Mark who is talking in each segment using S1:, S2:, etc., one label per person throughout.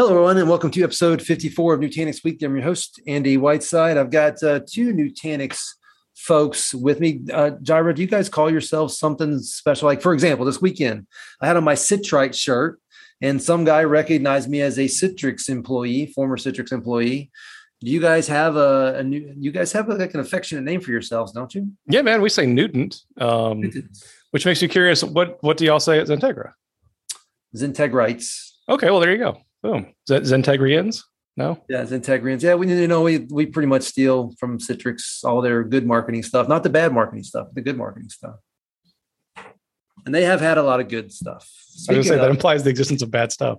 S1: Hello, everyone, and welcome to episode 54 of Nutanix Week. I'm your host, Andy Whiteside. I've got uh, two Nutanix folks with me. Uh, Jirah, do you guys call yourselves something special? Like, for example, this weekend, I had on my Citrite shirt, and some guy recognized me as a Citrix employee, former Citrix employee. Do you guys have a, a new? You guys have like an affectionate name for yourselves, don't you?
S2: Yeah, man. We say Newton, um, which makes you curious. What what do y'all say at XenTegra?
S1: Zentegrites.
S2: Okay, well there you go. Boom. Zentegrians? No.
S1: Yeah, Zentegrians. Yeah, we you know we we pretty much steal from Citrix all their good marketing stuff, not the bad marketing stuff, the good marketing stuff. And they have had a lot of good stuff.
S2: Speaking I was say of, that implies the existence of bad stuff.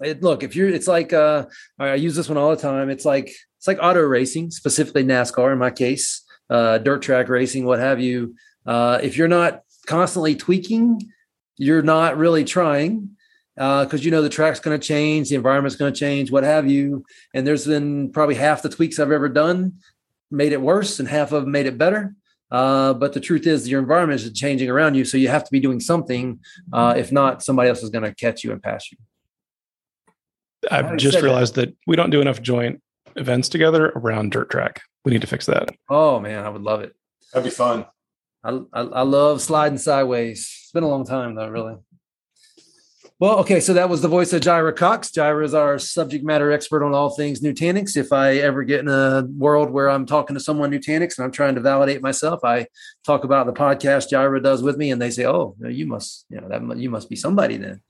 S1: It, look, if you're, it's like uh, I use this one all the time. It's like it's like auto racing, specifically NASCAR in my case, uh, dirt track racing, what have you. Uh, if you're not constantly tweaking, you're not really trying because uh, you know the track's going to change, the environment's going to change, what have you. And there's been probably half the tweaks I've ever done made it worse, and half of them made it better. Uh, but the truth is, your environment is changing around you, so you have to be doing something. Uh, if not, somebody else is going to catch you and pass you.
S2: I've just realized that. that we don't do enough joint events together around dirt track. We need to fix that.
S1: Oh man, I would love it.
S3: That'd be fun.
S1: I, I, I love sliding sideways. It's been a long time though, really. Well, okay, so that was the voice of Jirah Cox. Jirah is our subject matter expert on all things Nutanix. If I ever get in a world where I'm talking to someone Nutanix and I'm trying to validate myself, I talk about the podcast Jirah does with me, and they say, "Oh, you must, you know, that you must be somebody." Then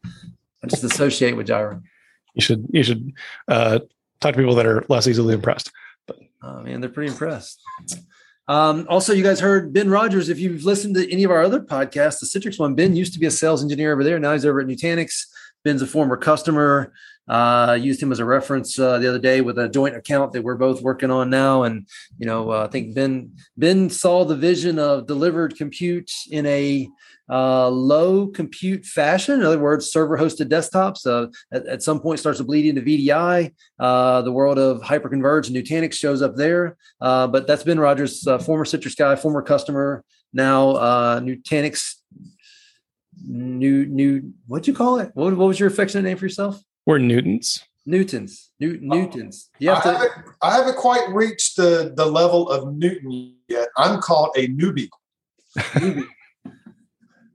S1: I just associate with Jirah.
S2: You should you should uh, talk to people that are less easily impressed.
S1: But oh man, they're pretty impressed. Um, also, you guys heard Ben Rogers. If you've listened to any of our other podcasts, the Citrix one, Ben used to be a sales engineer over there. Now he's over at Nutanix. Ben's a former customer. Uh, used him as a reference uh, the other day with a joint account that we're both working on now. And you know, uh, I think Ben Ben saw the vision of delivered compute in a uh, low compute fashion. In other words, server hosted desktops. Uh, at, at, some point, starts to bleed into VDI. Uh, the world of hyperconverged and Nutanix shows up there. Uh, but that's Ben Rogers, uh, former Citrix guy, former customer, now uh, Nutanix. New, new, what'd you call it? What, what was your affectionate name for yourself?
S2: We're Newtons.
S1: Newtons, New, Newtons.
S3: You have I, to, haven't, I haven't quite reached the the level of Newton yet. I'm called a newbie. newbie.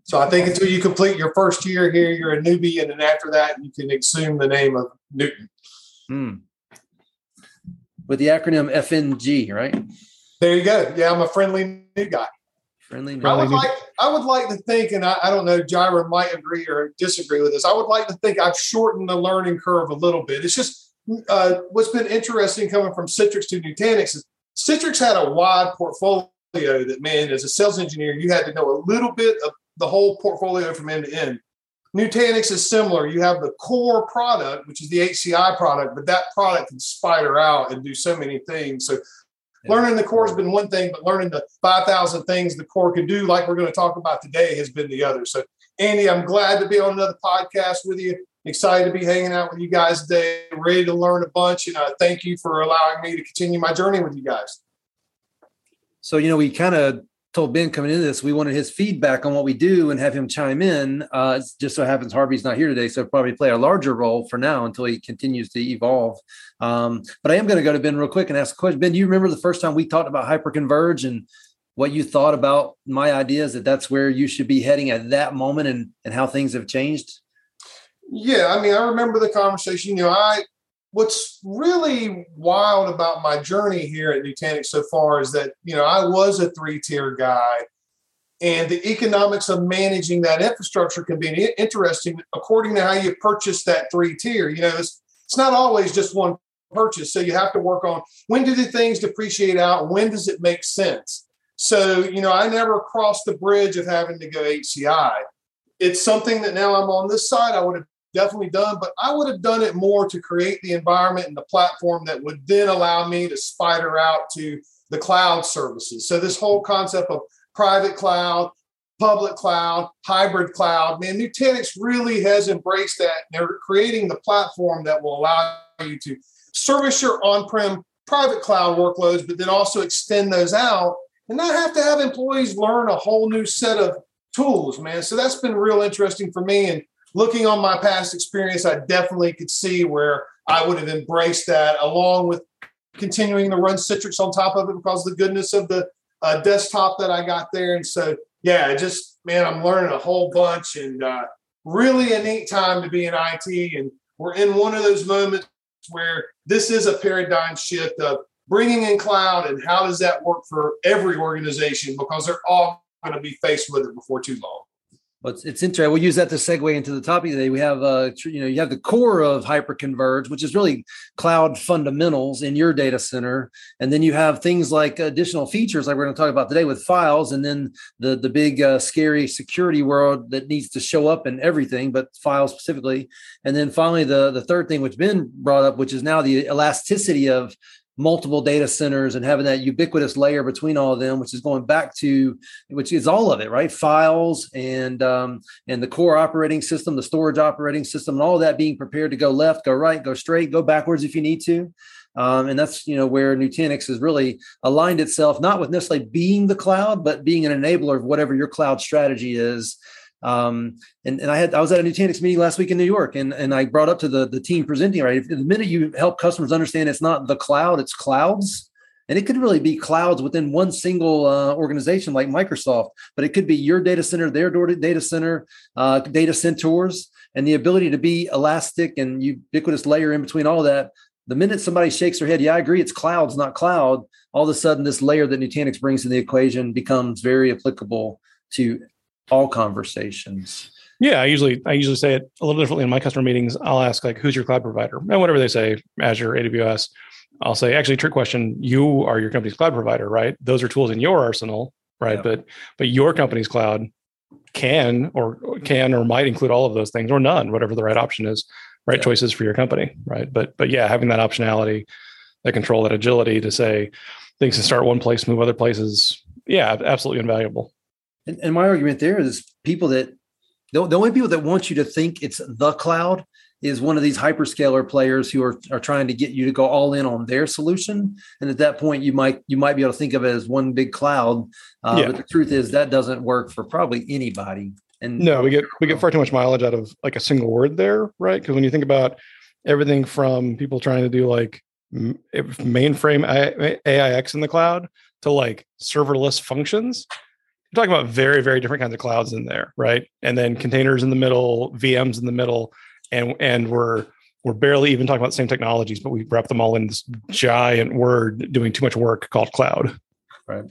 S3: So I think until you complete your first year here, you're a newbie, and then after that, you can assume the name of Newton. Hmm.
S1: With the acronym FNG, right?
S3: There you go. Yeah, I'm a friendly new guy.
S1: Friendly.
S3: I would like. I would like to think, and I, I don't know, Jirah might agree or disagree with this. I would like to think I've shortened the learning curve a little bit. It's just uh, what's been interesting coming from Citrix to Nutanix is Citrix had a wide portfolio that, man, as a sales engineer, you had to know a little bit of the whole portfolio from end to end. Nutanix is similar. You have the core product, which is the HCI product, but that product can spider out and do so many things. So learning the core has been one thing, but learning the 5,000 things the core can do, like we're going to talk about today, has been the other. So, Andy, I'm glad to be on another podcast with you. Excited to be hanging out with you guys today. Ready to learn a bunch. And uh, thank you for allowing me to continue my journey with you guys.
S1: So, you know, we kind of told Ben coming into this, we wanted his feedback on what we do and have him chime in. Uh, just so happens Harvey's not here today, so probably play a larger role for now until he continues to evolve. Um, but I am going to go to Ben real quick and ask a question. Ben, do you remember the first time we talked about hyperconverge and what you thought about my ideas that that's where you should be heading at that moment and, and how things have changed?
S3: Yeah, I mean, I remember the conversation. You know, I what's really wild about my journey here at Nutanix so far is that, you know, I was a three tier guy and the economics of managing that infrastructure can be interesting according to how you purchase that three tier. You know, it's, it's not always just one purchase. So you have to work on when do the things depreciate out? When does it make sense? So, you know, I never crossed the bridge of having to go HCI. It's something that now I'm on this side. I would have definitely done, but I would have done it more to create the environment and the platform that would then allow me to spider out to the cloud services. So this whole concept of private cloud, public cloud, hybrid cloud, man, Nutanix really has embraced that. They're creating the platform that will allow you to service your on-prem private cloud workloads, but then also extend those out and not have to have employees learn a whole new set of tools, man. So that's been real interesting for me. And looking on my past experience, I definitely could see where I would have embraced that along with continuing to run Citrix on top of it because of the goodness of the uh, desktop that I got there. And so, yeah, I just man, I'm learning a whole bunch and uh, really a neat time to be in IT. And we're in one of those moments where this is a paradigm shift of bringing in cloud and how does that work for every organization because they're all going to be faced with it before too long.
S1: Well, it's, it's interesting. We'll use that to segue into the topic today. We have, uh, you know, you have the core of hyperconverge, which is really cloud fundamentals in your data center, and then you have things like additional features, like we're going to talk about today with files, and then the the big uh, scary security world that needs to show up in everything, but files specifically, and then finally the the third thing, which Ben brought up, which is now the elasticity of multiple data centers and having that ubiquitous layer between all of them, which is going back to which is all of it, right? Files and um, and the core operating system, the storage operating system, and all that being prepared to go left, go right, go straight, go backwards if you need to. Um, and that's you know where Nutanix has really aligned itself, not with necessarily being the cloud, but being an enabler of whatever your cloud strategy is. Um, and, and I had I was at a Nutanix meeting last week in New York, and, and I brought up to the, the team presenting, right? If, the minute you help customers understand it's not the cloud, it's clouds. And it could really be clouds within one single uh, organization like Microsoft, but it could be your data center, their data center, uh, data centers, and the ability to be elastic and ubiquitous layer in between all that. The minute somebody shakes their head, yeah, I agree, it's clouds, not cloud. All of a sudden, this layer that Nutanix brings to the equation becomes very applicable to all conversations.
S2: Yeah, I usually I usually say it a little differently in my customer meetings. I'll ask like, "Who's your cloud provider?" and whatever they say, Azure, AWS. I'll say, actually, trick question. You are your company's cloud provider, right? Those are tools in your arsenal, right? But but your company's cloud can or can or might include all of those things or none, whatever the right option is, right? Choices for your company, right? But but yeah, having that optionality, that control, that agility to say things can start one place, move other places. Yeah, absolutely invaluable.
S1: And, and my argument there is people that the, the only people that want you to think it's the cloud is one of these hyperscaler players who are, are trying to get you to go all in on their solution. And at that point, you might you might be able to think of it as one big cloud. Uh, yeah. But the truth is that doesn't work for probably anybody. And
S2: no, we get we get far too much mileage out of like a single word there, right? Because when you think about everything from people trying to do like mainframe AIX in the cloud to like serverless functions, talking about very, very different kinds of clouds in there, right? And then containers in the middle, VMs in the middle, and and we're we're barely even talking about the same technologies, but we wrap them all in this giant word doing too much work called cloud.
S3: Right.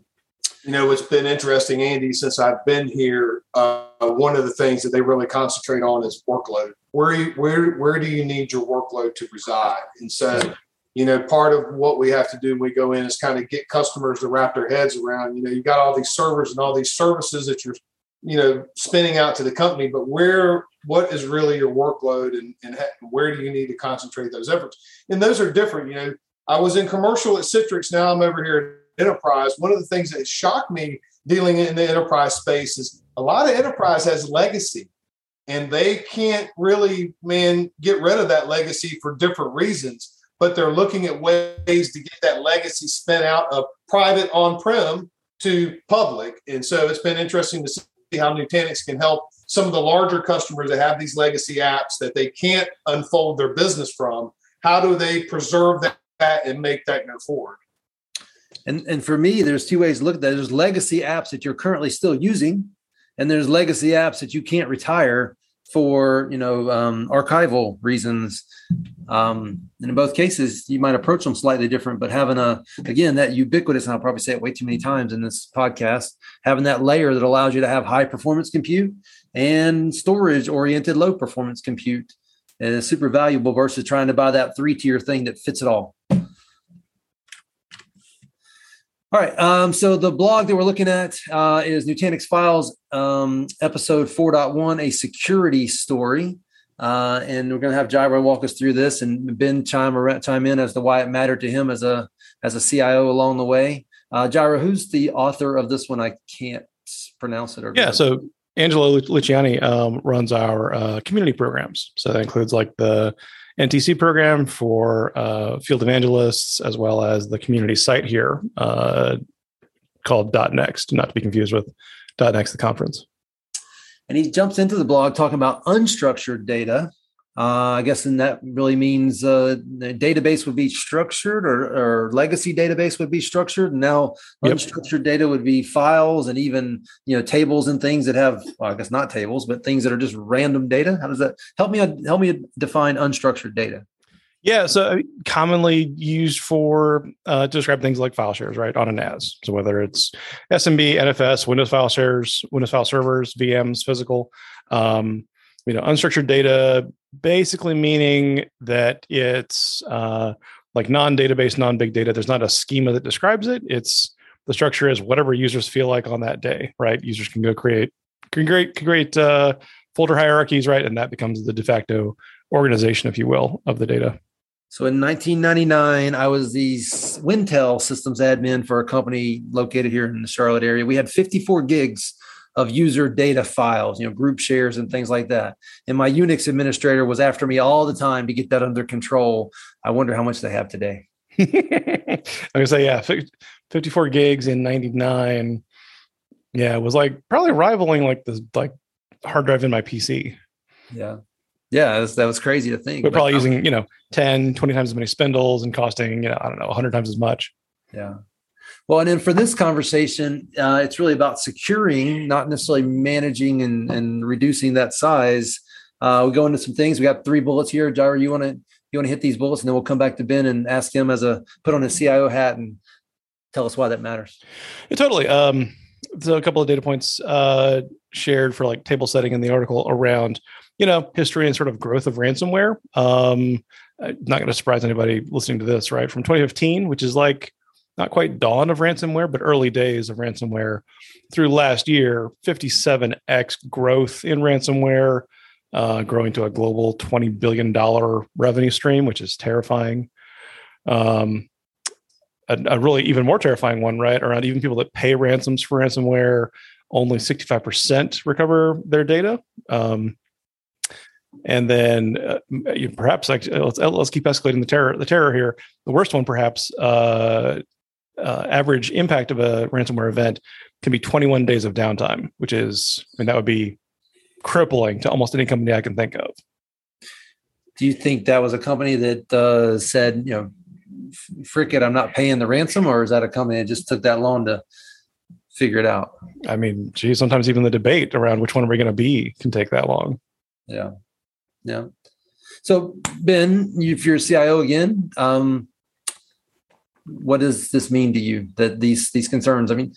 S3: You know, it's been interesting, Andy, since I've been here. Uh, one of the things that they really concentrate on is workload. Where where where do you need your workload to reside? And so you know, part of what we have to do when we go in is kind of get customers to wrap their heads around, you know, you've got all these servers and all these services that you're, you know, spinning out to the company, but where, what is really your workload and, and where do you need to concentrate those efforts? And those are different. You know, I was in commercial at Citrix. Now I'm over here at enterprise. One of the things that shocked me dealing in the enterprise space is a lot of enterprise has legacy and they can't really, man, get rid of that legacy for different reasons but they're looking at ways to get that legacy spent out of private on-prem to public. And so it's been interesting to see how Nutanix can help some of the larger customers that have these legacy apps that they can't unfold their business from. How do they preserve that and make that go forward?
S1: And and for me, there's two ways to look at that. There's legacy apps that you're currently still using, and there's legacy apps that you can't retire for you know um, archival reasons. Um, and in both cases you might approach them slightly different but having a again that ubiquitous and i'll probably say it way too many times in this podcast having that layer that allows you to have high performance compute and storage oriented low performance compute is super valuable versus trying to buy that three tier thing that fits it all all right. Um, so the blog that we're looking at uh, is Nutanix Files, um, episode 4.1, a security story. Uh, and we're going to have Jirah walk us through this and Ben chime, chime in as to why it mattered to him as a as a CIO along the way. Uh, Jirah, who's the author of this one? I can't pronounce it. Or
S2: yeah. So Angelo Luciani um, runs our uh, community programs. So that includes like the NTC program for uh, field evangelists, as well as the community site here uh, called .next, not to be confused with .next, the conference.
S1: and he jumps into the blog talking about unstructured data. Uh, I guess and that really means uh, the database would be structured or, or legacy database would be structured. And now
S2: Yep.
S1: unstructured data would be files and even you know tables and things that have well, I guess not tables, but things that are just random data. How does that help me help me define unstructured data?
S2: Yeah, so commonly used for uh, to describe things like file shares, right, on a NAS. So whether it's SMB, NFS, Windows file shares, Windows file servers, VMs, physical, um, you know, unstructured data, basically meaning that it's uh, like non-database, non-big data. There's not a schema that describes it. It's the structure is whatever users feel like on that day, right? Users can go create can create can create uh, folder hierarchies, right, and that becomes the de facto organization, if you will, of the data.
S1: So in 1999, I was the Wintel systems admin for a company located here in the Charlotte area. We had 54 gigs of user data files, you know, group shares and things like that. And my Unix administrator was after me all the time to get that under control. I wonder how much they have today.
S2: I'm gonna say, yeah, 54 gigs in 99. Yeah, it was like probably rivaling like the like hard drive in my PC.
S1: Yeah. Yeah, that was, that was crazy to think. We're
S2: probably
S1: um,
S2: using, you know, 10, 20 times as many spindles and costing, you know, I don't know, 100 times as much.
S1: Yeah. Well, and then for this conversation, uh, it's really about securing, not necessarily managing and, and reducing that size. Uh, we go into some things. We got three bullets here. Jirah, you want to you want to hit these bullets, and then we'll come back to Ben and ask him as a put on his CIO hat and tell us why that matters.
S2: Yeah, totally. Um, so a couple of data points uh, shared for like table setting in the article around, you know, history and sort of growth of ransomware. Um, uh, not going to surprise anybody listening to this, right? From 2015, which is like not quite dawn of ransomware, but early days of ransomware through last year, 57x growth in ransomware, uh, growing to a global $20 billion revenue stream, which is terrifying. Um, a, a really even more terrifying one, right? Around even people that pay ransoms for ransomware, only 65% recover their data. Um, and then uh, perhaps let's, let's keep escalating the terror, the terror here. The worst one, perhaps, uh, uh, average impact of a ransomware event can be 21 days of downtime, which is, I mean, that would be crippling to almost any company I can think of.
S1: Do you think that was a company that uh, said, you know, frick it, I'm not paying the ransom, or is that a company that just took that long to figure it out?
S2: I mean, gee, sometimes even the debate around which one are we going to be can take that long.
S1: Yeah. Yeah. So Ben, if you're a CIO again, um, what does this mean to you that these these concerns? I mean,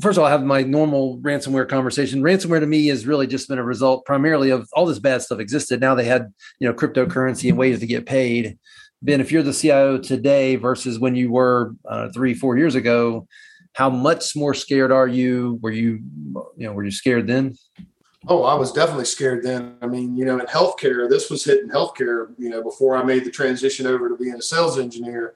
S1: first of all, I have my normal ransomware conversation. Ransomware to me has really just been a result primarily of all this bad stuff existed. Now they had, you know, cryptocurrency and ways to get paid. Ben, if you're the CIO today versus when you were uh, three, four years ago, how much more scared are you? Were you, you know, were you scared then?
S3: Oh, I was definitely scared then. I mean, you know, in healthcare, this was hitting healthcare, you know, before I made the transition over to being a sales engineer.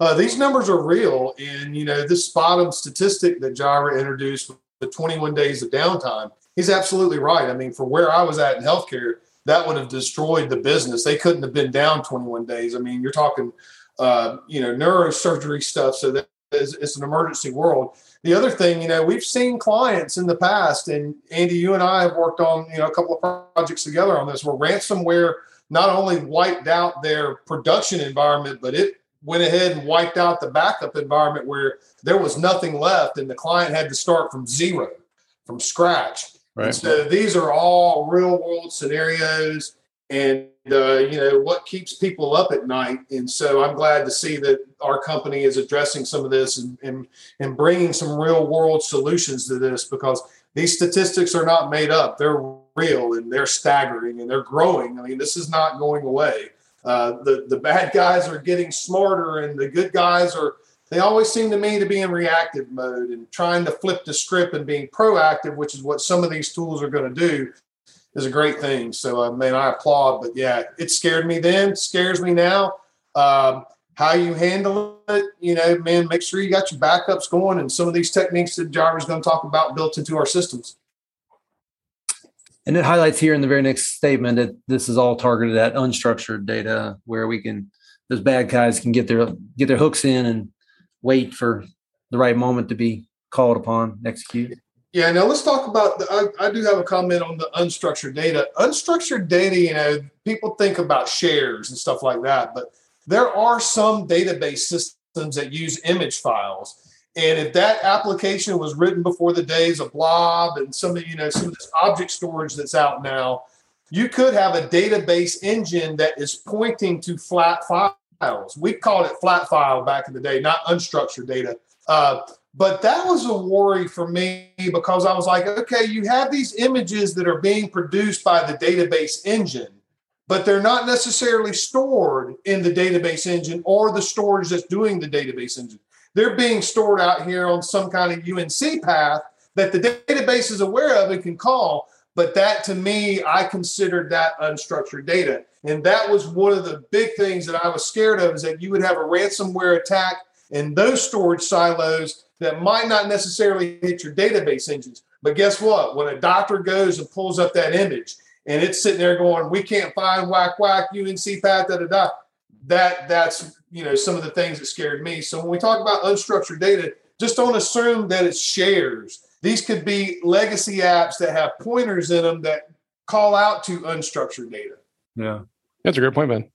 S3: Uh, these numbers are real. And, you know, this bottom statistic that Jirah introduced with the 21 days of downtime, he's absolutely right. I mean, for where I was at in healthcare, that would have destroyed the business. They couldn't have been down 21 days. I mean, you're talking, uh, you know, neurosurgery stuff. So that is, it's an emergency world. The other thing, you know, we've seen clients in the past, and Andy, you and I have worked on, you know, a couple of projects together on this, where ransomware not only wiped out their production environment, but it went ahead and wiped out the backup environment where there was nothing left, and the client had to start from zero, from scratch. And so these are all real world scenarios, and uh, you know what keeps people up at night. And so I'm glad to see that our company is addressing some of this and and, and bringing some real world solutions to this because these statistics are not made up; they're real and they're staggering and they're growing. I mean, this is not going away. Uh, the the bad guys are getting smarter, and the good guys are they always seem to me to be in reactive mode and trying to flip the script and being proactive, which is what some of these tools are going to do, is a great thing. So, uh, man, I applaud. But yeah, it scared me then, scares me now. Um, how you handle it, you know, man, make sure you got your backups going and some of these techniques that Jarvis is going to talk about built into our systems.
S1: And it highlights here in the very next statement that this is all targeted at unstructured data where we can those bad guys can get their get their hooks in and wait for the right moment to be called upon, execute.
S3: Yeah, now let's talk about. The, I, I do have a comment on the unstructured data. Unstructured data, you know, people think about shares and stuff like that, but there are some database systems that use image files. And if that application was written before the days of blob and some of you know some of this object storage that's out now, you could have a database engine that is pointing to flat files. We called it flat file back in the day, not unstructured data. Uh, but that was a worry for me because I was like, okay, you have these images that are being produced by the database engine, but they're not necessarily stored in the database engine or the storage that's doing the database engine. They're being stored out here on some kind of UNC path that the database is aware of and can call. But that to me, I considered that unstructured data. And that was one of the big things that I was scared of is that you would have a ransomware attack in those storage silos that might not necessarily hit your database engines. But guess what? When a doctor goes and pulls up that image and it's sitting there going, we can't find whack whack UNC path, da da da. That that's you know some of the things that scared me. So when we talk about unstructured data, just don't assume that it's shares. These could be legacy apps that have pointers in them that call out to unstructured data.
S1: Yeah.
S2: That's a great point, Ben.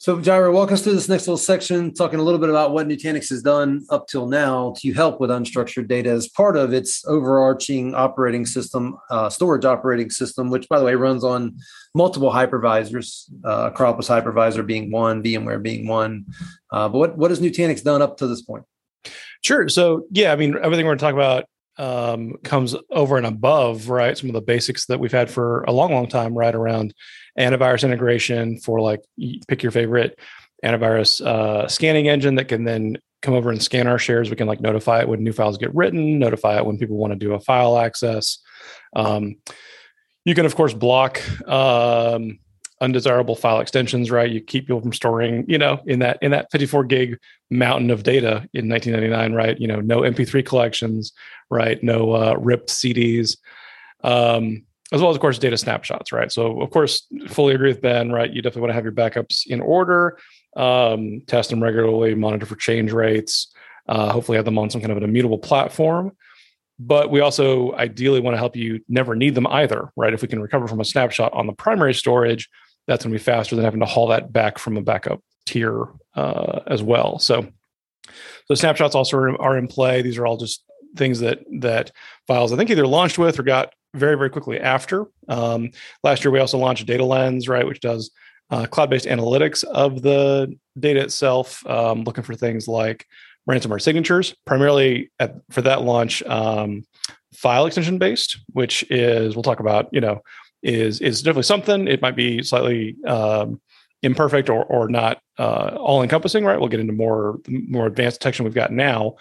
S1: So, Jirah, walk us through this next little section, talking a little bit about what Nutanix has done up till now to help with unstructured data as part of its overarching operating system, uh, storage operating system, which, by the way, runs on multiple hypervisors, uh, Acropolis hypervisor being one, VMware being one. Uh, but what, what has Nutanix done up to this point?
S2: Sure. So, yeah, I mean, everything we're going to talk about um, comes over and above, right? Some of the basics that we've had for a long, long time, right? Around antivirus integration for like pick your favorite antivirus uh, scanning engine that can then come over and scan our shares. We can like notify it when new files get written, notify it when people want to do a file access. Um, you can of course block um, undesirable file extensions, right? You keep people from storing, you know, in that in that 54 gig mountain of data in 1999, right? You know, no MP3 collections, right? No uh, ripped CDs. Um, as well as of course data snapshots right so of course fully agree with ben right you definitely want to have your backups in order um, test them regularly monitor for change rates uh, hopefully have them on some kind of an immutable platform but we also ideally want to help you never need them either right if we can recover from a snapshot on the primary storage that's going to be faster than having to haul that back from a backup tier uh, as well so so snapshots also are in play these are all just things that that files i think either launched with or got very, very quickly after. Um, last year, we also launched Data Lens, right, which does uh, cloud-based analytics of the data itself, um, looking for things like ransomware signatures. Primarily at, for that launch, um, file extension based, which is we'll talk about. You know, is is definitely something. It might be slightly um, imperfect or or not uh, all encompassing. Right, we'll get into more more advanced detection we've got now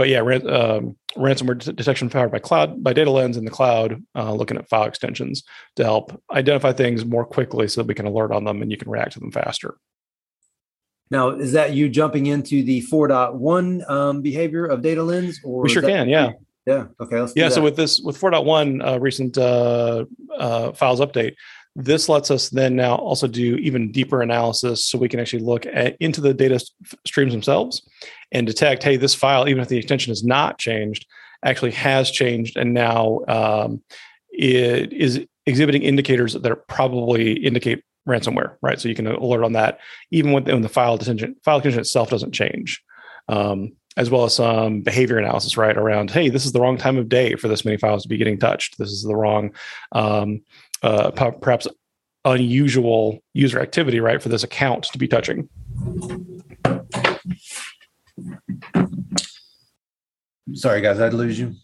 S2: but yeah, ran, um, ransomware detection powered by cloud by data lens in the cloud, uh, looking at file extensions to help identify things more quickly so that we can alert on them and you can react to them faster.
S1: Now, is that you jumping into the 4.1 um, behavior of data lens or
S2: we sure can, yeah.
S1: Yeah. Okay.
S2: yeah. So with this, with 4.1 uh, recent uh, uh, files update, this lets us then now also do even deeper analysis so we can actually look at, into the data streams themselves and detect, hey, this file, even if the extension is not changed, actually has changed and now um, it is exhibiting indicators that are probably indicate ransomware, right? So you can alert on that even when, when the file extension, file extension itself doesn't change. Um, as well as some behavior analysis, right? Around, hey, this is the wrong time of day for this many files to be getting touched. This is the wrong um, uh, perhaps unusual user activity, right, for this account to be touching.
S1: Sorry, guys, I'd lose you.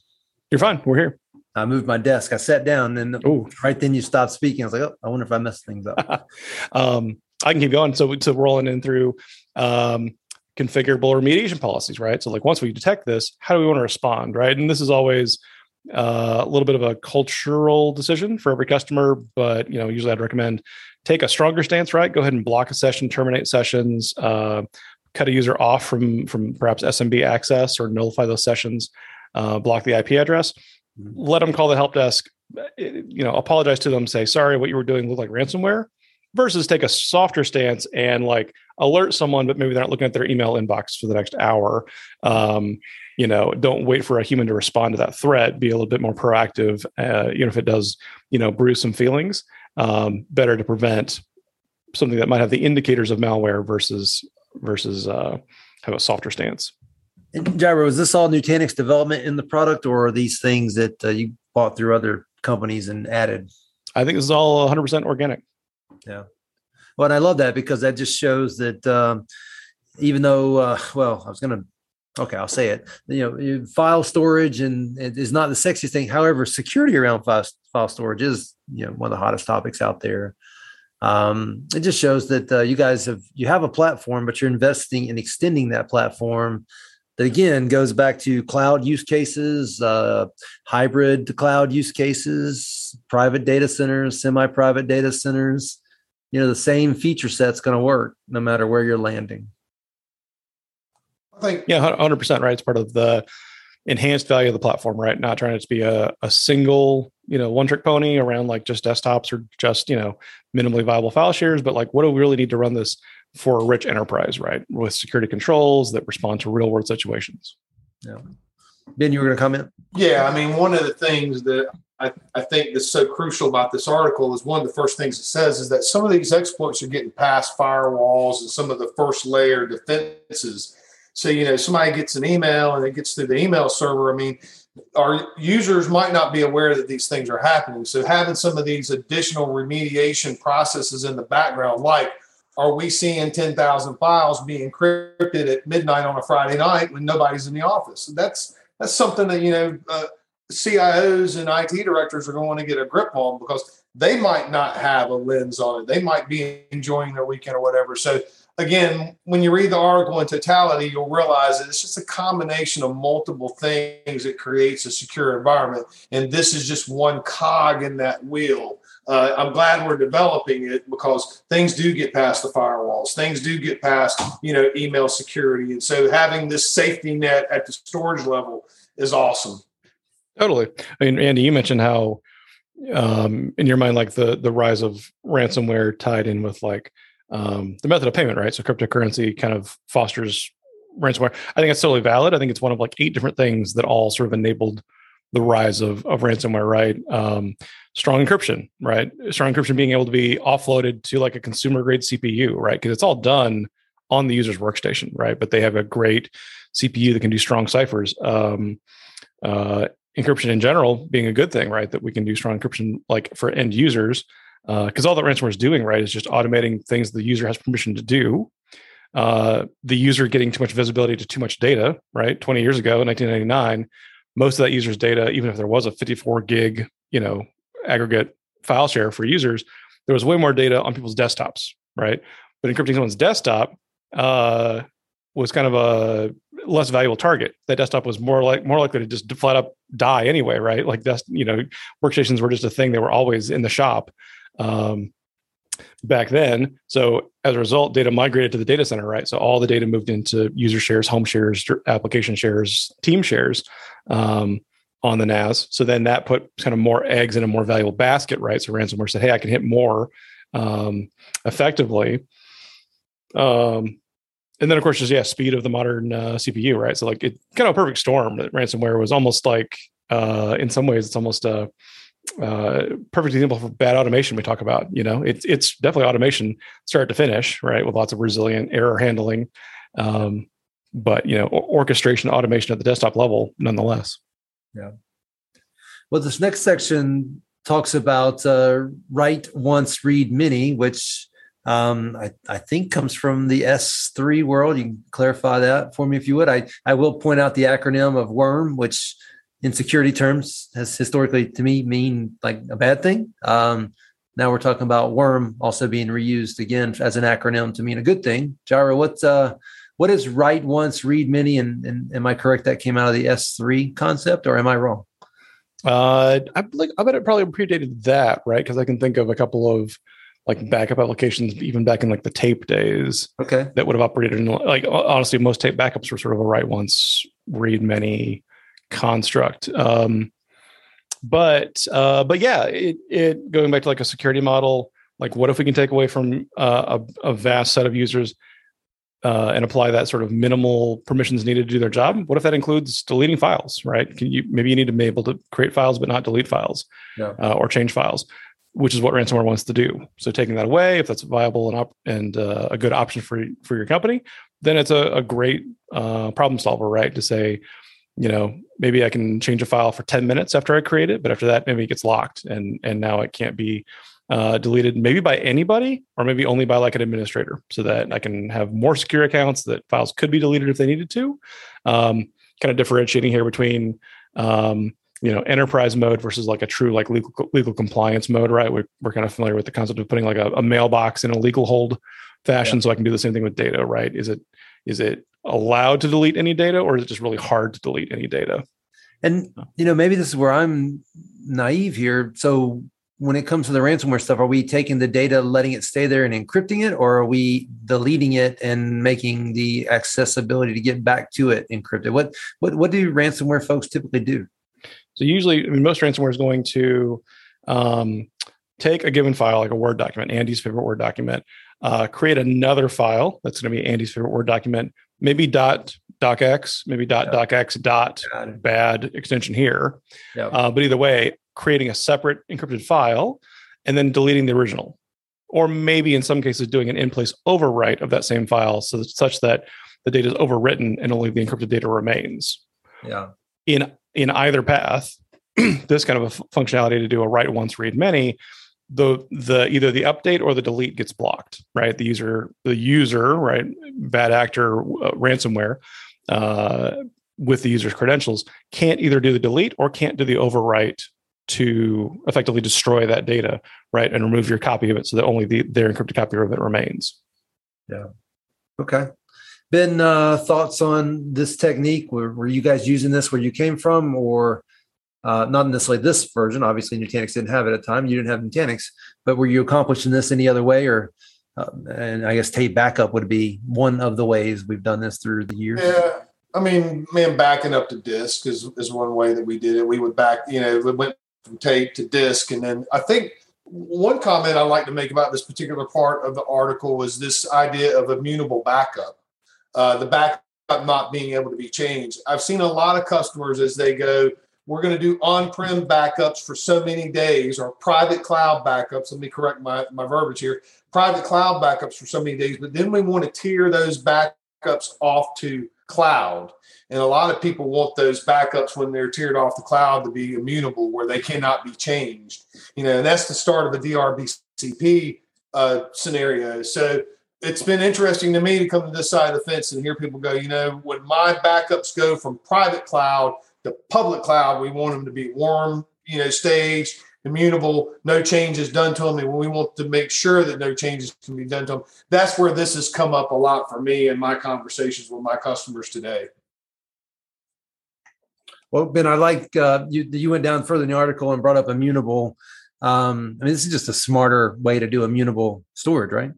S2: You're fine. We're here.
S1: I moved my desk. I sat down, and Ooh. right then you stopped speaking. I was like, "Oh, I wonder if I messed things up."
S2: um, I can keep going. So, so rolling in through um, configurable remediation policies, right? So, like once we detect this, how do we want to respond, right? And this is always uh, a little bit of a cultural decision for every customer, but you know, usually I'd recommend take a stronger stance. Right, go ahead and block a session, terminate sessions, uh, cut a user off from from perhaps SMB access or nullify those sessions, uh, block the IP address, mm-hmm. let them call the help desk. Eh, you know, apologize to them, say sorry, what you were doing looked like ransomware. Versus take a softer stance and like alert someone, but maybe they're not looking at their email inbox for the next hour. Um, you know, don't wait for a human to respond to that threat. Be a little bit more proactive. Uh, even if it does, you know, bruise some feelings, um, better to prevent something that might have the indicators of malware versus versus uh, have a softer stance.
S1: And Jirah, is this all Nutanix development in the product, or are these things that uh, you bought through other companies and added?
S2: I think this is all 100% organic.
S1: Yeah. Well, and I love that because that just shows that um, even though, uh, well, I was going to, okay, I'll say it. You know, file storage and it is not the sexiest thing. However, security around file, file storage is, you know, one of the hottest topics out there. Um, it just shows that uh, you guys have you have a platform, but you're investing in extending that platform that again goes back to cloud use cases, uh, hybrid cloud use cases, private data centers, semi-private data centers. You know, the same feature set's going to work no matter where you're landing.
S2: I think yeah, hundred percent right. It's part of the enhanced value of the platform, right? Not trying to be a, a single, you know, one trick pony around like just desktops or just, you know, minimally viable file shares, but like what do we really need to run this for a rich enterprise, right? With security controls that respond to real world situations.
S1: Yeah. Ben, you were going to comment?
S3: Yeah. I mean, one of the things that I, I think that's so crucial about this article is one of the first things it says is that some of these exploits are getting past firewalls and some of the first layer defenses. So, you know, somebody gets an email and it gets through the email server. I mean, our users might not be aware that these things are happening. So, having some of these additional remediation processes in the background, like are we seeing 10,000 files being encrypted at midnight on a Friday night when nobody's in the office? That's that's something that you know uh, CIOs and IT directors are going to get a grip on because they might not have a lens on it. They might be enjoying their weekend or whatever. So again, when you read the article in totality, you'll realize that it's just a combination of multiple things that creates a secure environment. And this is just one cog in that wheel uh, I'm glad we're developing it because things do get past the firewalls. Things do get past, you know, email security. And so having this safety net at the storage level is awesome.
S2: Totally. I mean, Andy, you mentioned how um, in your mind, like the the rise of ransomware tied in with like um, the method of payment, right? So cryptocurrency kind of fosters ransomware. I think it's totally valid. I think it's one of like eight different things that all sort of enabled the rise of, of ransomware, right? Um, strong encryption, right? Strong encryption being able to be offloaded to like a consumer grade CPU, right? Because it's all done on the user's workstation, right? But they have a great CPU that can do strong ciphers. Um, uh, encryption in general being a good thing, right? That we can do strong encryption like for end users, because uh, all that ransomware is doing, right, is just automating things the user has permission to do. Uh, the user getting too much visibility to too much data, right? 20 years ago, in 1999, most of that user's data, even if there was a 54 gig, you know, aggregate file share for users, there was way more data on people's desktops, right? But encrypting someone's desktop uh, was kind of a less valuable target. That desktop was more like more likely to just flat up die anyway, right? Like that's you know, workstations were just a thing; they were always in the shop um, back then. So as a result, data migrated to the data center, right? So all the data moved into user shares, home shares, application shares, team shares. Um, on the NAS. So then that put kind of more eggs in a more valuable basket, right? So ransomware said, hey, I can hit more um, effectively. Um, and then of course, just yeah, speed of the modern uh, CPU, right? So like it kind of a perfect storm. That ransomware was almost like, uh, in some ways, it's almost a uh, perfect example for bad automation. We talk about, you know, it's it's definitely automation start to finish, right, with lots of resilient error handling, um, but you know, orchestration, automation at the desktop level, nonetheless.
S1: Yeah. Well, this next section talks about uh, write once, read many, which um, I, I, think comes from the S3 world. You can clarify that for me if you would. I, I will point out the acronym of WORM, which in security terms has historically to me mean like a bad thing. Um, now we're talking about worm also being reused again as an acronym to mean a good thing. Jirah, what's uh, what is write once, read many? And, and am I correct that came out of the S3 concept or am I wrong?
S2: Uh, I I bet it probably predated that, right? Because I can think of a couple of like backup applications, even back in like the tape days.
S1: Okay.
S2: That would have operated in like honestly, most tape backups were sort of a write once, read many construct. Um, but uh, but yeah, it it going back to like a security model. Like, what if we can take away from uh, a, a vast set of users uh, and apply that sort of minimal permissions needed to do their job. What if that includes deleting files, right? Can you maybe you need to be able to create files but not delete files
S1: Yeah.
S2: uh, or change files, which is what ransomware wants to do. So taking that away, if that's viable and op- and uh, a good option for for your company, then it's a, a great uh, problem solver, right? To say, you know, maybe I can change a file for ten minutes after I create it, but after that, maybe it gets locked and and now it can't be uh, deleted maybe by anybody or maybe only by like an administrator so that I can have more secure accounts that files could be deleted if they needed to. Um, kind of differentiating here between, um, you know, enterprise mode versus like a true like legal legal compliance mode, right? We're, we're kind of familiar with the concept of putting like a, a mailbox in a legal hold fashion, yeah. so I can do the same thing with data, right? Is it is it allowed to delete any data, or is it just really hard to delete any data?
S1: And you know, maybe this is where I'm naive here. So when it comes to the ransomware stuff, are we taking the data, letting it stay there and encrypting it, or are we deleting it and making the accessibility to get back to it encrypted? What what what do ransomware folks typically do?
S2: So usually, I mean, most ransomware is going to um, take a given file, like a Word document, Andy's favorite Word document, uh, create another file that's going to be Andy's favorite Word document, maybe dot docx, maybe dot yeah. docx dot bad extension here. Yeah. Uh, but either way, creating a separate encrypted file and then deleting the original or maybe in some cases doing an in-place overwrite of that same file so that, such that the data is overwritten and only the encrypted data remains
S1: yeah
S2: in in either path this kind of a functionality to do a write once read many the the either the update or the delete gets blocked right the user the user right bad actor uh, ransomware uh, with the user's credentials can't either do the delete or can't do the overwrite to effectively destroy that data, right, and remove your copy of it so that only the, their encrypted copy of it remains.
S1: Yeah. Okay. Ben, uh, thoughts on this technique? Were, were you guys using this where you came from, or uh, not necessarily this version? Obviously, Nutanix didn't have it at the time. You didn't have Nutanix, but were you accomplishing this any other way, or uh, and I guess tape backup would be one of the ways we've done this through the years.
S3: Yeah, I mean, man, backing up to disk is, is one way that we did it. We would back, you know, we went from tape to disc. And then I think one comment I like to make about this particular part of the article was this idea of immutable backup, uh, the backup not being able to be changed. I've seen a lot of customers as they go, we're going to do on-prem backups for so many days or private cloud backups. Let me correct my, my verbiage here. Private cloud backups for so many days, but then we want to tier those backups off to cloud. And a lot of people want those backups when they're tiered off the cloud to be immutable, where they cannot be changed. You know, and that's the start of a DRBCP uh, scenario. So it's been interesting to me to come to this side of the fence and hear people go, you know, when my backups go from private cloud to public cloud, we want them to be warm, you know, staged, immutable, no changes done to them. And we want to make sure that no changes can be done to them. That's where this has come up a lot for me in my conversations with my customers today.
S1: Well, Ben, I like uh, you. You went down further in the article and brought up immutable. Um, I mean, this is just a smarter way to do immutable storage, right?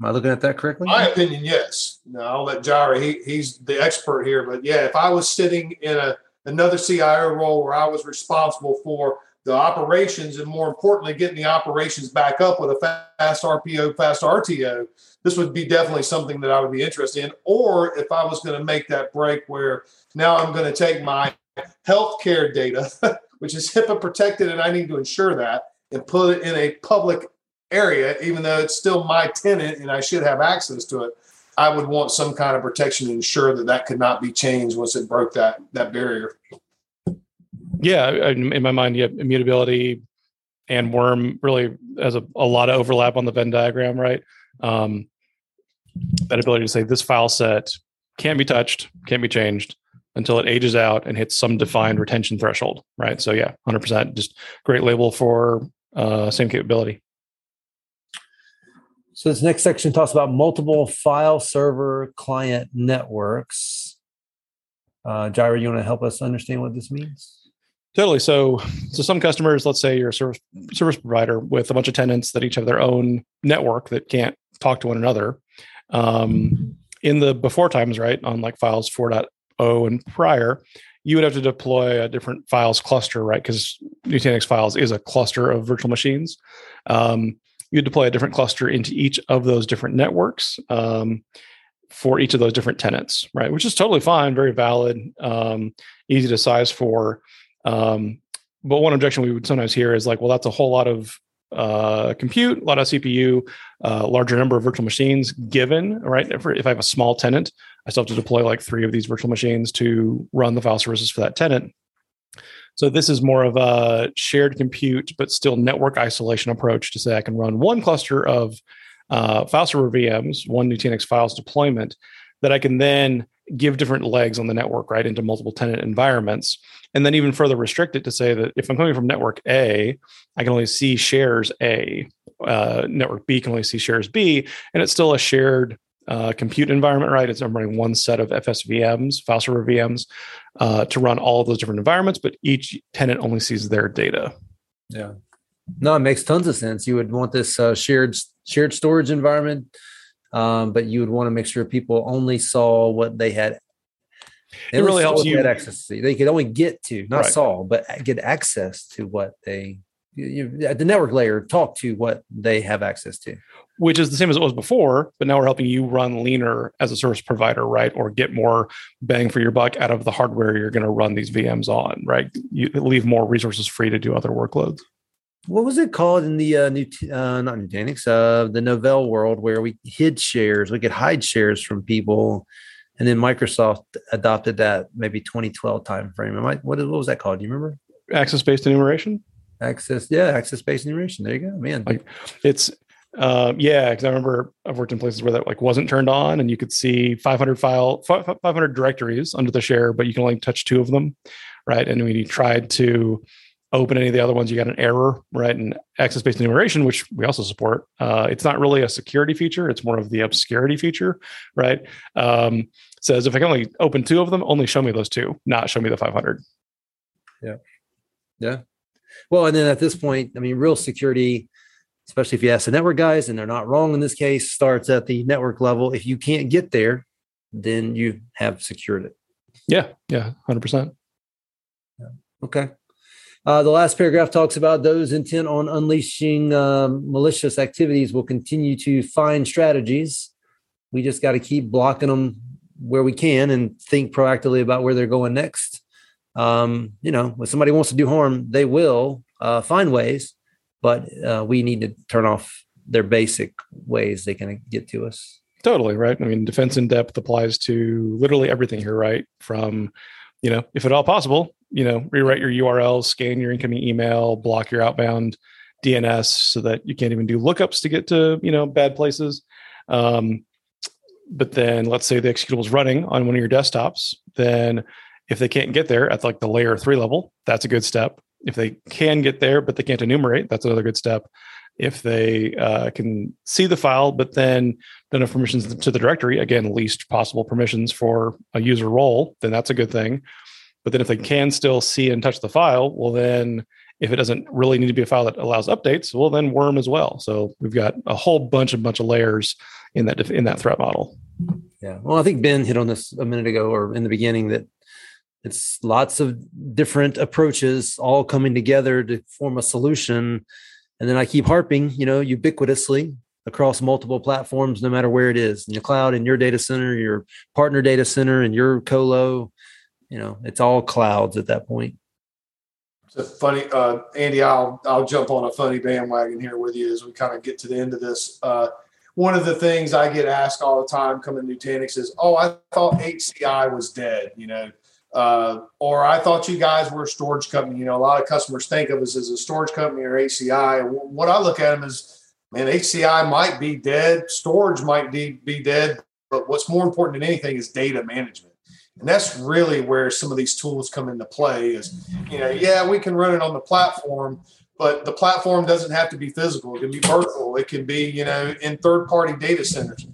S1: Am I looking at that correctly?
S3: My opinion, yes. No, I'll let Jari. He, he's the expert here, but yeah, if I was sitting in a another CIO role where I was responsible for the operations and more importantly, getting the operations back up with a fast RPO, fast RTO, this would be definitely something that I would be interested in. Or if I was going to make that break where now I'm going to take my healthcare data, which is HIPAA protected, and I need to ensure that and put it in a public area, even though it's still my tenant and I should have access to it. I would want some kind of protection to ensure that that could not be changed once it broke that that barrier.
S2: Yeah, in my mind, yeah, immutability and worm really has a, a lot of overlap on the Venn diagram, right? Um, that ability to say this file set can't be touched, can't be changed until it ages out and hits some defined retention threshold, right? So yeah, hundred percent, just great label for uh, same capability.
S1: So this next section talks about multiple file server client networks. Uh, Jirah, you want to help us understand what this means?
S2: Totally. So, so some customers, let's say you're a service service provider with a bunch of tenants that each have their own network that can't talk to one another. Um, in the before times, right, on like files 4.0 and prior, you would have to deploy a different files cluster, right? Because Nutanix files is a cluster of virtual machines. Um, you deploy a different cluster into each of those different networks um, for each of those different tenants, right? Which is totally fine, very valid, um, easy to size for. Um, but one objection we would sometimes hear is like, well, that's a whole lot of uh, compute, a lot of CPU, uh, larger number of virtual machines given, right? If, if I have a small tenant, I still have to deploy like three of these virtual machines to run the file services for that tenant. So this is more of a shared compute, but still network isolation approach to say I can run one cluster of uh, file server VMs, one Nutanix files deployment that I can then give different legs on the network, right, into multiple tenant environments. And then even further restrict it to say that if I'm coming from network A, I can only see shares A. Uh, network B can only see shares B, and it's still a shared uh, compute environment, right? It's I'm running one set of FSVMs, file server VMs, uh, to run all of those different environments, but each tenant only sees their data.
S1: Yeah. No, it makes tons of sense. You would want this uh, shared shared storage environment, um, but you would want to make sure people only saw what they had.
S2: They it really helps you
S1: get access to. They could only get to, not right. saw, but get access to what they you, at the network layer talk to what they have access to
S2: which is the same as it was before but now we're helping you run leaner as a service provider right or get more bang for your buck out of the hardware you're going to run these vms on right you leave more resources free to do other workloads
S1: what was it called in the uh, new uh, not Nutanix, uh, the Novell world where we hid shares, we could hide shares from people, and then Microsoft adopted that maybe 2012 timeframe. Am I what, what was that called? Do you remember?
S2: Access based enumeration
S1: access yeah access based enumeration there you go man.
S2: Like it's uh, yeah because i remember i've worked in places where that like wasn't turned on and you could see 500 file 500 directories under the share but you can only touch two of them right? And when you tried to open any of the other ones you got an error right? And access based enumeration which we also support uh, it's not really a security feature it's more of the obscurity feature right? Um, says if i can only open two of them only show me those two not show me the 500
S1: yeah. Yeah well, and then at this point, I mean, real security, especially if you ask the network guys, and they're not wrong in this case, starts at the network level. If you can't get there, then you have secured it.
S2: Yeah, yeah, hundred percent.
S1: Okay. Uh, the last paragraph talks about those intent on unleashing um, malicious activities will continue to find strategies. We just got to keep blocking them where we can and think proactively about where they're going next um, you know, when somebody wants to do harm, they will uh, find ways, but uh, we need to turn off their basic ways they can get to us.
S2: Totally right. I mean, defense in depth applies to literally everything here, right? From, you know, if at all possible, you know, rewrite your URLs, scan your incoming email, block your outbound DNS so that you can't even do lookups to get to, you know, bad places. Um, but then let's say the executable is running on one of your desktops, then if they can't get there at like the layer three level, that's a good step. If they can get there, but they can't enumerate, that's another good step. If they uh, can see the file, but then don't have permissions to the directory, again, least possible permissions for a user role, then that's a good thing. But then if they can still see and touch the file, well, then if it doesn't really need to be a file that allows updates, well, then worm as well. So we've got a whole bunch of bunch of layers in that in that threat model.
S1: Yeah. Well, I think Ben hit on this a minute ago or in the beginning that it's lots of different approaches all coming together to form a solution. And then i keep harping you know ubiquitously across multiple platforms no matter where it is in your cloud in your data center your partner data center and your colo you know it's all clouds at that point.
S3: It's funny uh, andy i'll i'll jump on a funny bandwagon here with you as we kind of get to the end of this. Uh, one of the things i get asked all the time coming to nutanix is oh i thought hci was dead you know uh, or I thought you guys were a storage company. You know, a lot of customers think of us as a storage company or HCI. What I look at them is, man, HCI might be dead, storage might be, be dead, but what's more important than anything is data management. And that's really where some of these tools come into play is, you know, yeah, we can run it on the platform, but the platform doesn't have to be physical. It can be virtual. It can be, you know, in third party data centers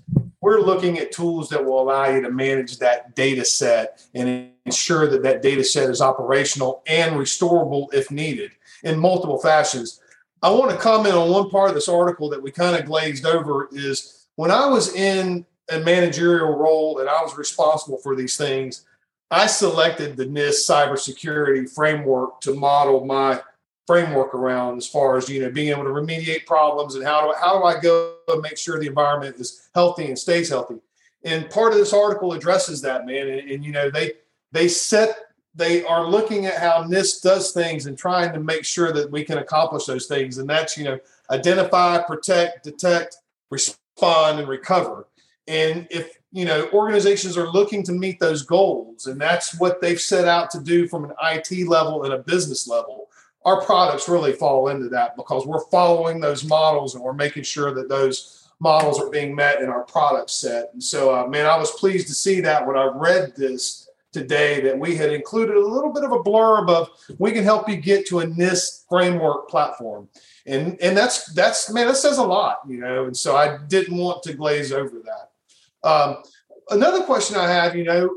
S3: we're looking at tools that will allow you to manage that data set and ensure that that data set is operational and restorable if needed in multiple fashions. I want to comment on one part of this article that we kind of glazed over is when I was in a managerial role and I was responsible for these things, I selected the NIST cybersecurity framework to model my framework around as far as you know being able to remediate problems and how do how do I go and make sure the environment is healthy and stays healthy. And part of this article addresses that, man. And, and you know they they set they are looking at how NIST does things and trying to make sure that we can accomplish those things. And that's you know identify, protect, detect, respond, and recover. And if you know organizations are looking to meet those goals, and that's what they've set out to do from an IT level and a business level, our products really fall into that because we're following those models and we're making sure that those models are being met in our product set. And so, uh, man, I was pleased to see that when I read this today that we had included a little bit of a blurb of we can help you get to a NIST framework platform. And and that's that's man, that says a lot, you know. And so I didn't want to glaze over that. Um, another question I have, you know,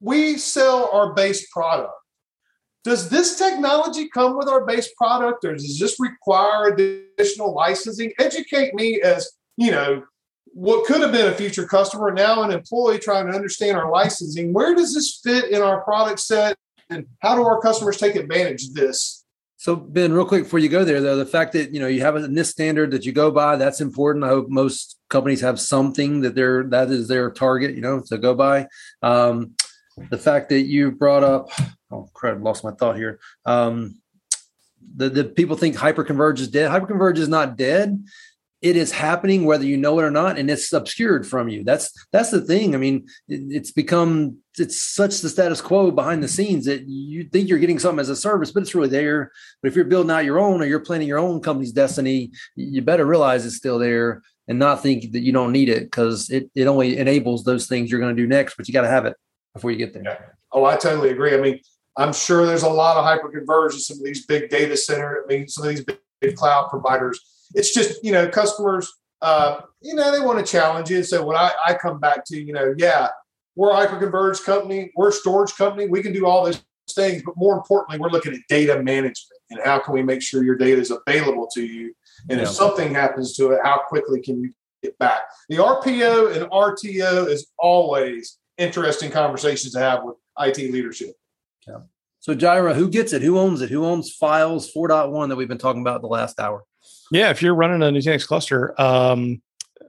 S3: we sell our base product does this technology come with our base product or does this require additional licensing? Educate me as you know what could have been a future customer now an employee trying to understand our licensing. Where does this fit in our product set and how do our customers take advantage of this?
S1: So ben real quick before you go there though the fact that you know you have a NIST standard that you go by that's important. I hope most companies have something that they're that is their target you know to go by. Um, the fact that you brought up oh crap lost my thought here. Um, the, the people think hyperconverge is dead. Hyperconverge is not dead. It is happening whether you know it or not and it's obscured from you. That's that's the thing. I mean it, it's become it's such the status quo behind the scenes that you think you're getting something as a service but it's really there. But if you're building out your own or you're planning your own company's destiny you better realize it's still there and not think that you don't need it because it, it only enables those things you're going to do next but you got to have it before you get there.
S3: Yeah. oh i totally agree. I mean i'm sure there's a lot of hyperconvergence in some of these big data center i mean some of these big, cloud providers. It's just you know customers uh, you know they want to challenge you. So when I, I come back to you know yeah we're a hyperconverged company we're a storage company we can do all those things but more importantly we're looking at data management and how can we make sure your data is available to you? And yeah. if something happens to it how quickly can you get back? The rpo and rto is always interesting conversations to have with it leadership
S1: so Jirah who gets it who owns it who owns files 4.1 that we've been talking about the last hour
S2: yeah, if you're running a Nutanix cluster, um,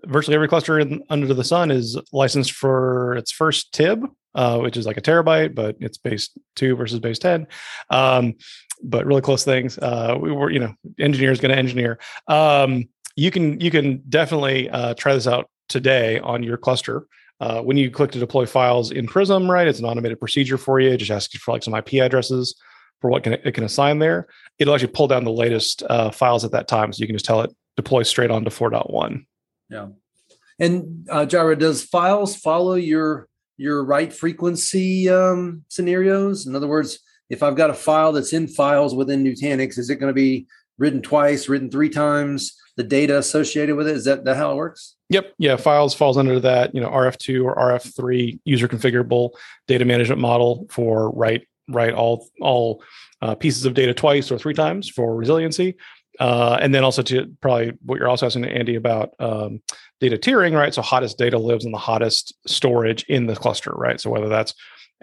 S2: virtually every cluster in, under the sun is licensed for its first TIB, uh, which is like a terabyte, but it's base two versus base 10. Um, but really close things. Uh, we were, you know, engineers going to engineer. Um, you can you can definitely uh, try this out today on your cluster. Uh, when you click to deploy files in Prism, right, it's an automated procedure for you. It just asks you for like some IP addresses for what can it can assign there. It'll actually pull down the latest uh, files at that time, so you can just tell it deploy straight on to 4.1.
S1: Yeah, and uh, Jirah, does files follow your your write frequency um, scenarios? In other words, if I've got a file that's in files within Nutanix, is it going to be written twice, written three times? The data associated with it is that, that how it works?
S2: Yep. Yeah. Files falls under that, you know, RF2 or RF3 user configurable data management model for write write all all uh, pieces of data twice or three times for resiliency. Uh, and then also to probably what you're also asking Andy about um, data tiering, right? So hottest data lives in the hottest storage in the cluster, right? So whether that's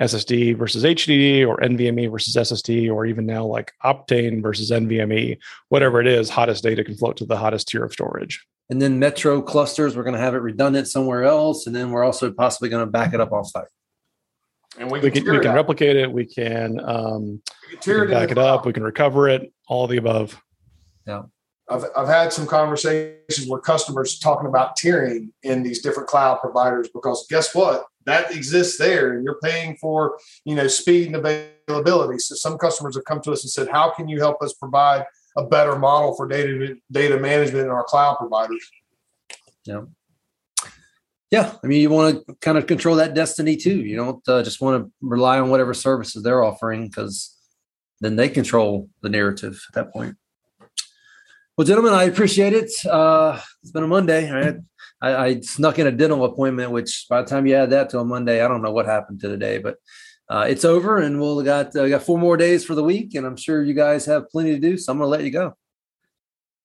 S2: SSD versus HDD or NVMe versus SSD, or even now like Optane versus NVMe, whatever it is, hottest data can float to the hottest tier of storage.
S1: And then Metro clusters, we're going to have it redundant somewhere else. And then we're also possibly going to back it up offsite
S2: and we can, we can, we can replicate it. We can, um, we can, we can back it up. We can recover it. All the above.
S1: Yeah.
S3: I've, I've had some conversations where customers talking about tiering in these different cloud providers because guess what that exists there and you're paying for you know speed and availability so some customers have come to us and said how can you help us provide a better model for data data management in our cloud providers
S1: yeah yeah, I mean, you want to kind of control that destiny too. You don't uh, just want to rely on whatever services they're offering because then they control the narrative at that point. Well, gentlemen, I appreciate it. Uh, it's been a Monday. Right? I, I, snuck in a dental appointment, which by the time you add that to a Monday, I don't know what happened to the day, but uh, it's over, and we'll got uh, got four more days for the week, and I'm sure you guys have plenty to do. So I'm going to let you go.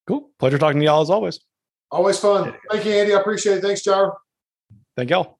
S2: Cool, pleasure talking to y'all as always.
S3: Always fun. Thank you, Andy. I appreciate it. Thanks, Jar.
S2: Thank y'all.